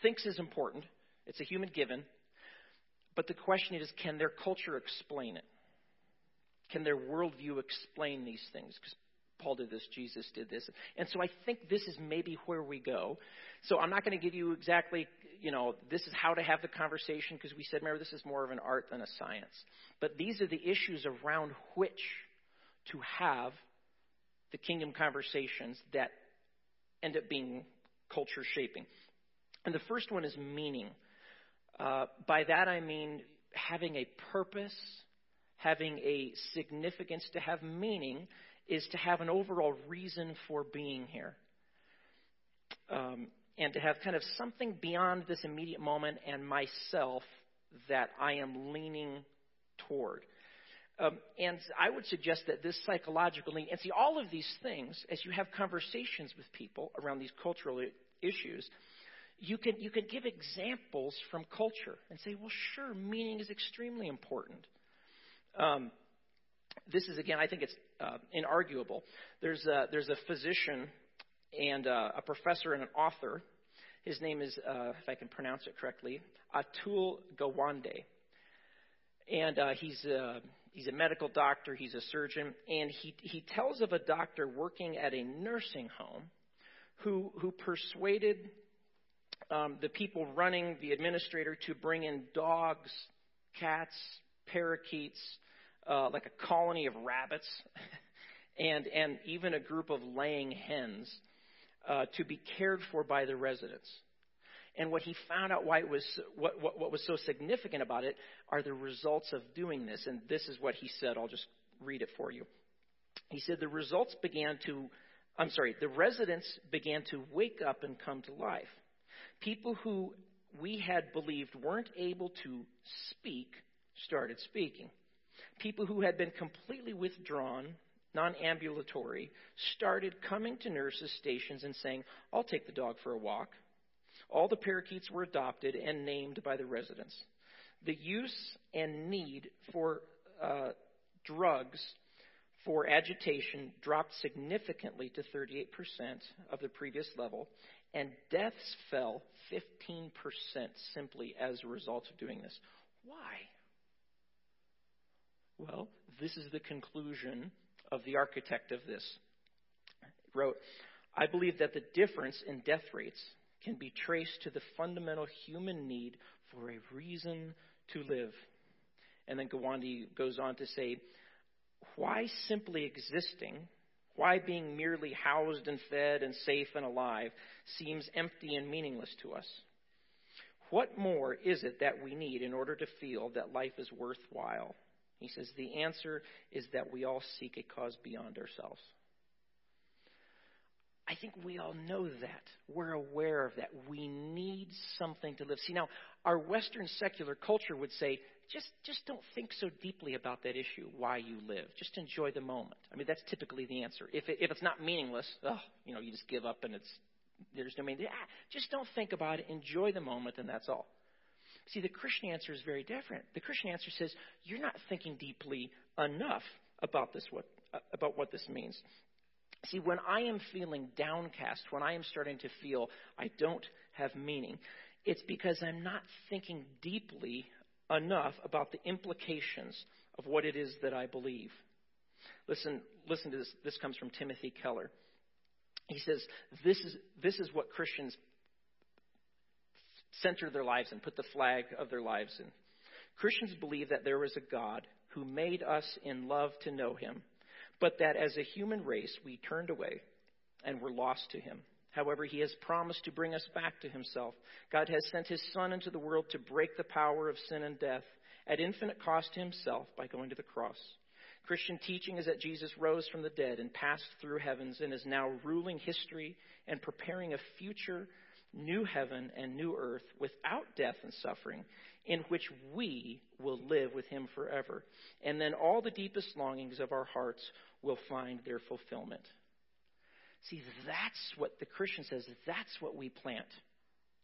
thinks is important. It's a human given. But the question is, can their culture explain it? Can their worldview explain these things? Because Paul did this, Jesus did this. And so I think this is maybe where we go. So I'm not going to give you exactly, you know, this is how to have the conversation because we said, remember, this is more of an art than a science. But these are the issues around which to have the kingdom conversations that end up being culture shaping. And the first one is meaning. Uh, by that I mean having a purpose, having a significance. To have meaning is to have an overall reason for being here. Um, and to have kind of something beyond this immediate moment and myself that I am leaning toward. Um, and I would suggest that this psychological need, and see, all of these things, as you have conversations with people around these cultural issues, you can, you can give examples from culture and say, well, sure, meaning is extremely important. Um, this is, again, I think it's uh, inarguable. There's a, there's a physician and uh, a professor and an author. His name is, uh, if I can pronounce it correctly, Atul Gawande. And uh, he's, uh, he's a medical doctor, he's a surgeon, and he, he tells of a doctor working at a nursing home who, who persuaded um, the people running, the administrator, to bring in dogs, cats, parakeets, uh, like a colony of rabbits, and, and even a group of laying hens uh, to be cared for by the residents. And what he found out why it was what, what, what was so significant about it are the results of doing this. And this is what he said. I'll just read it for you. He said the results began to, I'm sorry, the residents began to wake up and come to life. People who we had believed weren't able to speak started speaking. People who had been completely withdrawn, non ambulatory, started coming to nurses' stations and saying, I'll take the dog for a walk. All the parakeets were adopted and named by the residents. The use and need for uh, drugs for agitation dropped significantly to 38% of the previous level, and deaths fell 15% simply as a result of doing this. Why? Well, this is the conclusion of the architect of this. He wrote, I believe that the difference in death rates can be traced to the fundamental human need for a reason to live. And then Gawande goes on to say, why simply existing, why being merely housed and fed and safe and alive seems empty and meaningless to us? What more is it that we need in order to feel that life is worthwhile? He says the answer is that we all seek a cause beyond ourselves. I think we all know that. We're aware of that. We need something to live. See, now, our Western secular culture would say, just, just don't think so deeply about that issue, why you live. Just enjoy the moment. I mean, that's typically the answer. If, it, if it's not meaningless, oh, you know, you just give up and it's, there's no meaning. Ah, just don't think about it. Enjoy the moment, and that's all. See, the Christian answer is very different. The Christian answer says, you're not thinking deeply enough about this, what, uh, about what this means. See, when I am feeling downcast, when I am starting to feel I don't have meaning, it's because I'm not thinking deeply enough about the implications of what it is that I believe. Listen, listen to this. This comes from Timothy Keller. He says, this is, this is what Christians center their lives and put the flag of their lives in. Christians believe that there is a God who made us in love to know him but that as a human race we turned away and were lost to him. However, he has promised to bring us back to himself. God has sent his Son into the world to break the power of sin and death at infinite cost to himself by going to the cross. Christian teaching is that Jesus rose from the dead and passed through heavens and is now ruling history and preparing a future new heaven and new earth without death and suffering in which we will live with him forever. And then all the deepest longings of our hearts will find their fulfillment. See, that's what the Christian says. That's what we plant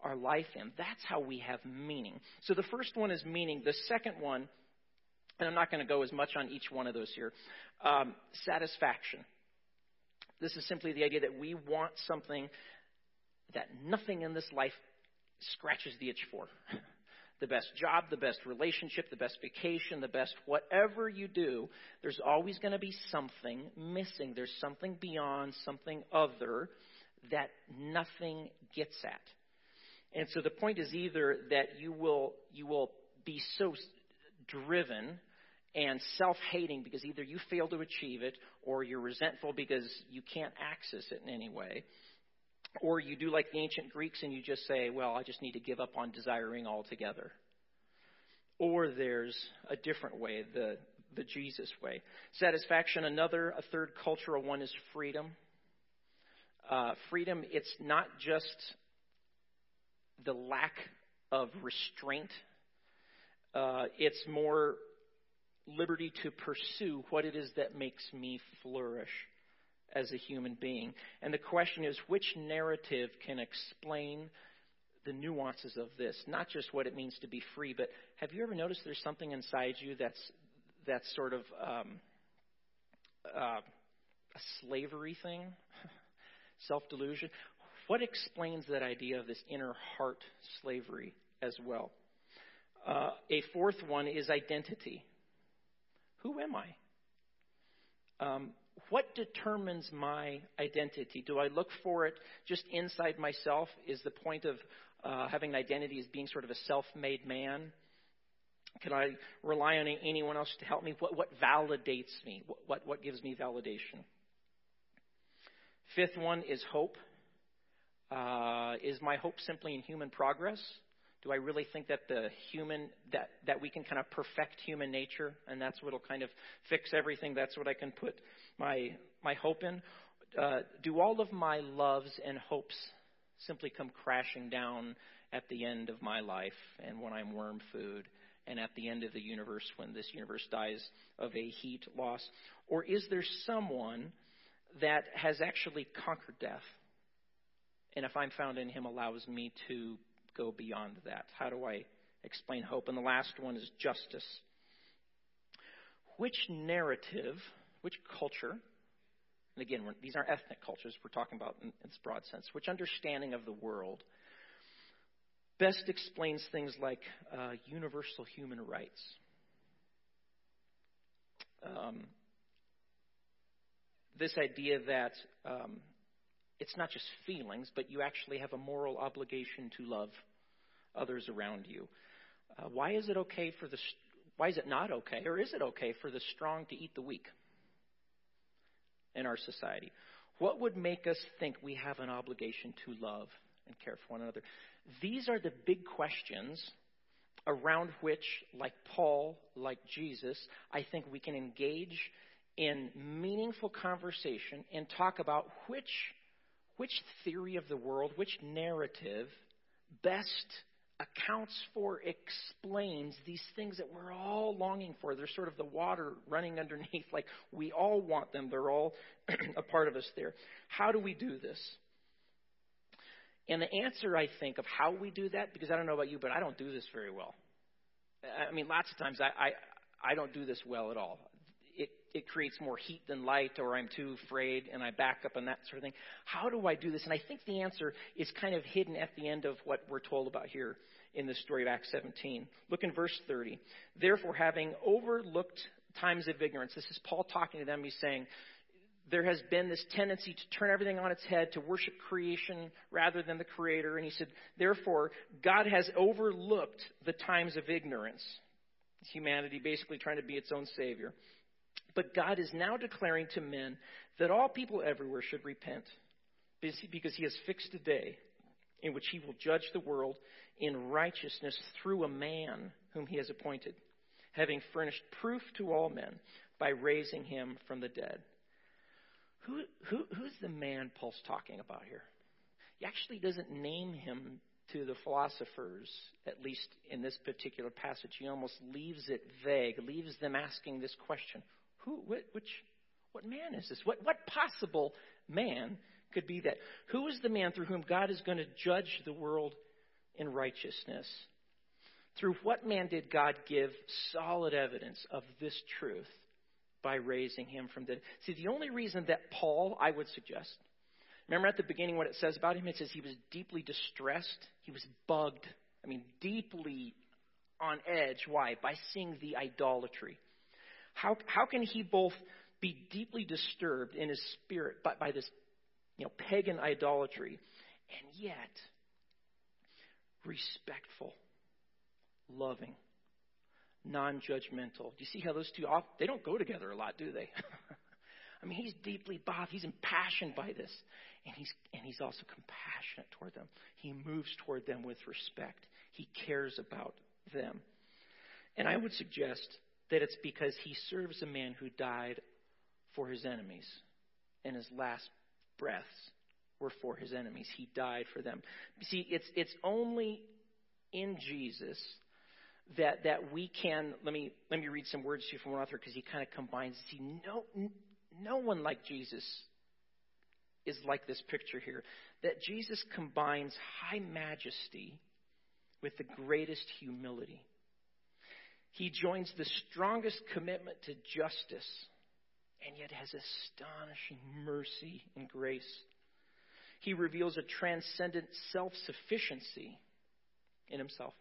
our life in. That's how we have meaning. So the first one is meaning. The second one, and I'm not going to go as much on each one of those here, um, satisfaction. This is simply the idea that we want something that nothing in this life scratches the itch for. the best job, the best relationship, the best vacation, the best whatever you do, there's always going to be something missing. There's something beyond, something other that nothing gets at. And so the point is either that you will you will be so driven and self-hating because either you fail to achieve it or you're resentful because you can't access it in any way. Or you do like the ancient Greeks and you just say, well, I just need to give up on desiring altogether. Or there's a different way, the, the Jesus way. Satisfaction, another, a third cultural one is freedom. Uh, freedom, it's not just the lack of restraint, uh, it's more liberty to pursue what it is that makes me flourish as a human being. And the question is which narrative can explain the nuances of this? Not just what it means to be free, but have you ever noticed there's something inside you that's that's sort of um, uh, a slavery thing, self delusion? What explains that idea of this inner heart slavery as well? Uh, a fourth one is identity. Who am I? Um, what determines my identity? Do I look for it just inside myself? Is the point of uh, having an identity as being sort of a self made man? Can I rely on anyone else to help me? What, what validates me? What, what, what gives me validation? Fifth one is hope. Uh, is my hope simply in human progress? Do I really think that the human that that we can kind of perfect human nature and that's what'll kind of fix everything? That's what I can put my my hope in. Uh, do all of my loves and hopes simply come crashing down at the end of my life and when I'm worm food and at the end of the universe when this universe dies of a heat loss? Or is there someone that has actually conquered death? And if I'm found in him, allows me to go beyond that? How do I explain hope? And the last one is justice. Which narrative, which culture, and again, these aren't ethnic cultures we're talking about in, in its broad sense, which understanding of the world best explains things like uh, universal human rights? Um, this idea that um, it's not just feelings, but you actually have a moral obligation to love others around you. Uh, why is it okay for the why is it not okay, or is it okay for the strong to eat the weak in our society? What would make us think we have an obligation to love and care for one another? These are the big questions around which, like Paul, like Jesus, I think we can engage in meaningful conversation and talk about which which theory of the world, which narrative best accounts for, explains these things that we're all longing for. They're sort of the water running underneath, like we all want them. They're all a part of us there. How do we do this? And the answer, I think, of how we do that, because I don't know about you, but I don't do this very well. I mean, lots of times I, I, I don't do this well at all it, creates more heat than light, or I'm too afraid and I back up and that sort of thing. How do I do this? And I think the answer is kind of hidden at the end of what we're told about here in the story of Acts 17. Look in verse 30. Therefore, having overlooked times of ignorance, this is Paul talking to them. He's saying, there has been this tendency to turn everything on its head, to worship creation rather than the Creator. And he said, therefore, God has overlooked the times of ignorance. Humanity basically trying to be its own Savior. But God is now declaring to men that all people everywhere should repent because he has fixed a day in which he will judge the world in righteousness through a man whom he has appointed, having furnished proof to all men by raising him from the dead. Who, who, who's the man Paul's talking about here? He actually doesn't name him to the philosophers, at least in this particular passage. He almost leaves it vague, leaves them asking this question who, which, what man is this? What, what possible man could be that? Who is the man through whom God is going to judge the world in righteousness? Through what man did God give solid evidence of this truth by raising him from the dead? See, the only reason that Paul, I would suggest, remember at the beginning what it says about him? It says he was deeply distressed, he was bugged. I mean, deeply on edge. Why? By seeing the idolatry. How, how can he both be deeply disturbed in his spirit by, by this you know, pagan idolatry and yet respectful, loving, non judgmental? Do you see how those two, they don't go together a lot, do they? I mean, he's deeply bothered. He's impassioned by this. And he's, and he's also compassionate toward them. He moves toward them with respect. He cares about them. And I would suggest that it's because he serves a man who died for his enemies, and his last breaths were for his enemies. He died for them. See, it's, it's only in Jesus that, that we can. Let me, let me read some words to you from one author because he kind of combines. See, no, no one like Jesus is like this picture here. That Jesus combines high majesty with the greatest humility. He joins the strongest commitment to justice and yet has astonishing mercy and grace. He reveals a transcendent self sufficiency in himself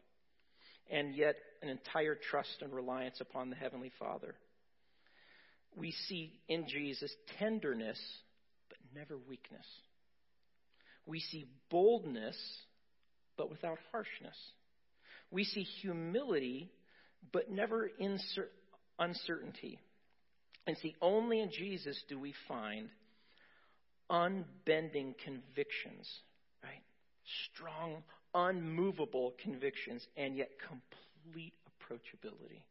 and yet an entire trust and reliance upon the Heavenly Father. We see in Jesus tenderness, but never weakness. We see boldness, but without harshness. We see humility, but never in uncertainty. And see, only in Jesus do we find unbending convictions, right? Strong, unmovable convictions, and yet complete approachability.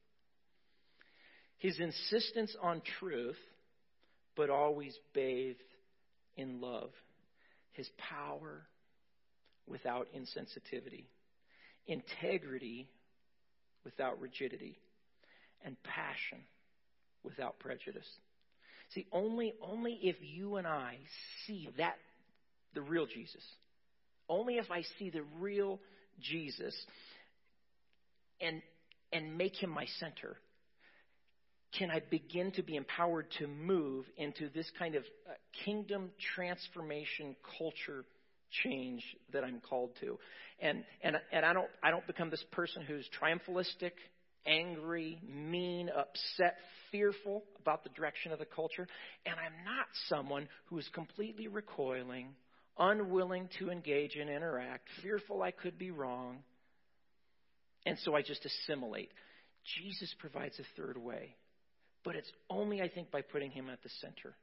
His insistence on truth, but always bathed in love. His power without insensitivity. Integrity without rigidity. And passion without prejudice. See, only, only if you and I see that, the real Jesus, only if I see the real Jesus and, and make him my center, can I begin to be empowered to move into this kind of uh, kingdom transformation culture change that I'm called to. And, and, and I, don't, I don't become this person who's triumphalistic, angry, mean, upset, fearful about the direction of the culture. And I'm not someone who is completely recoiling, unwilling to engage and interact, fearful I could be wrong. And so I just assimilate. Jesus provides a third way. But it's only, I think, by putting him at the center.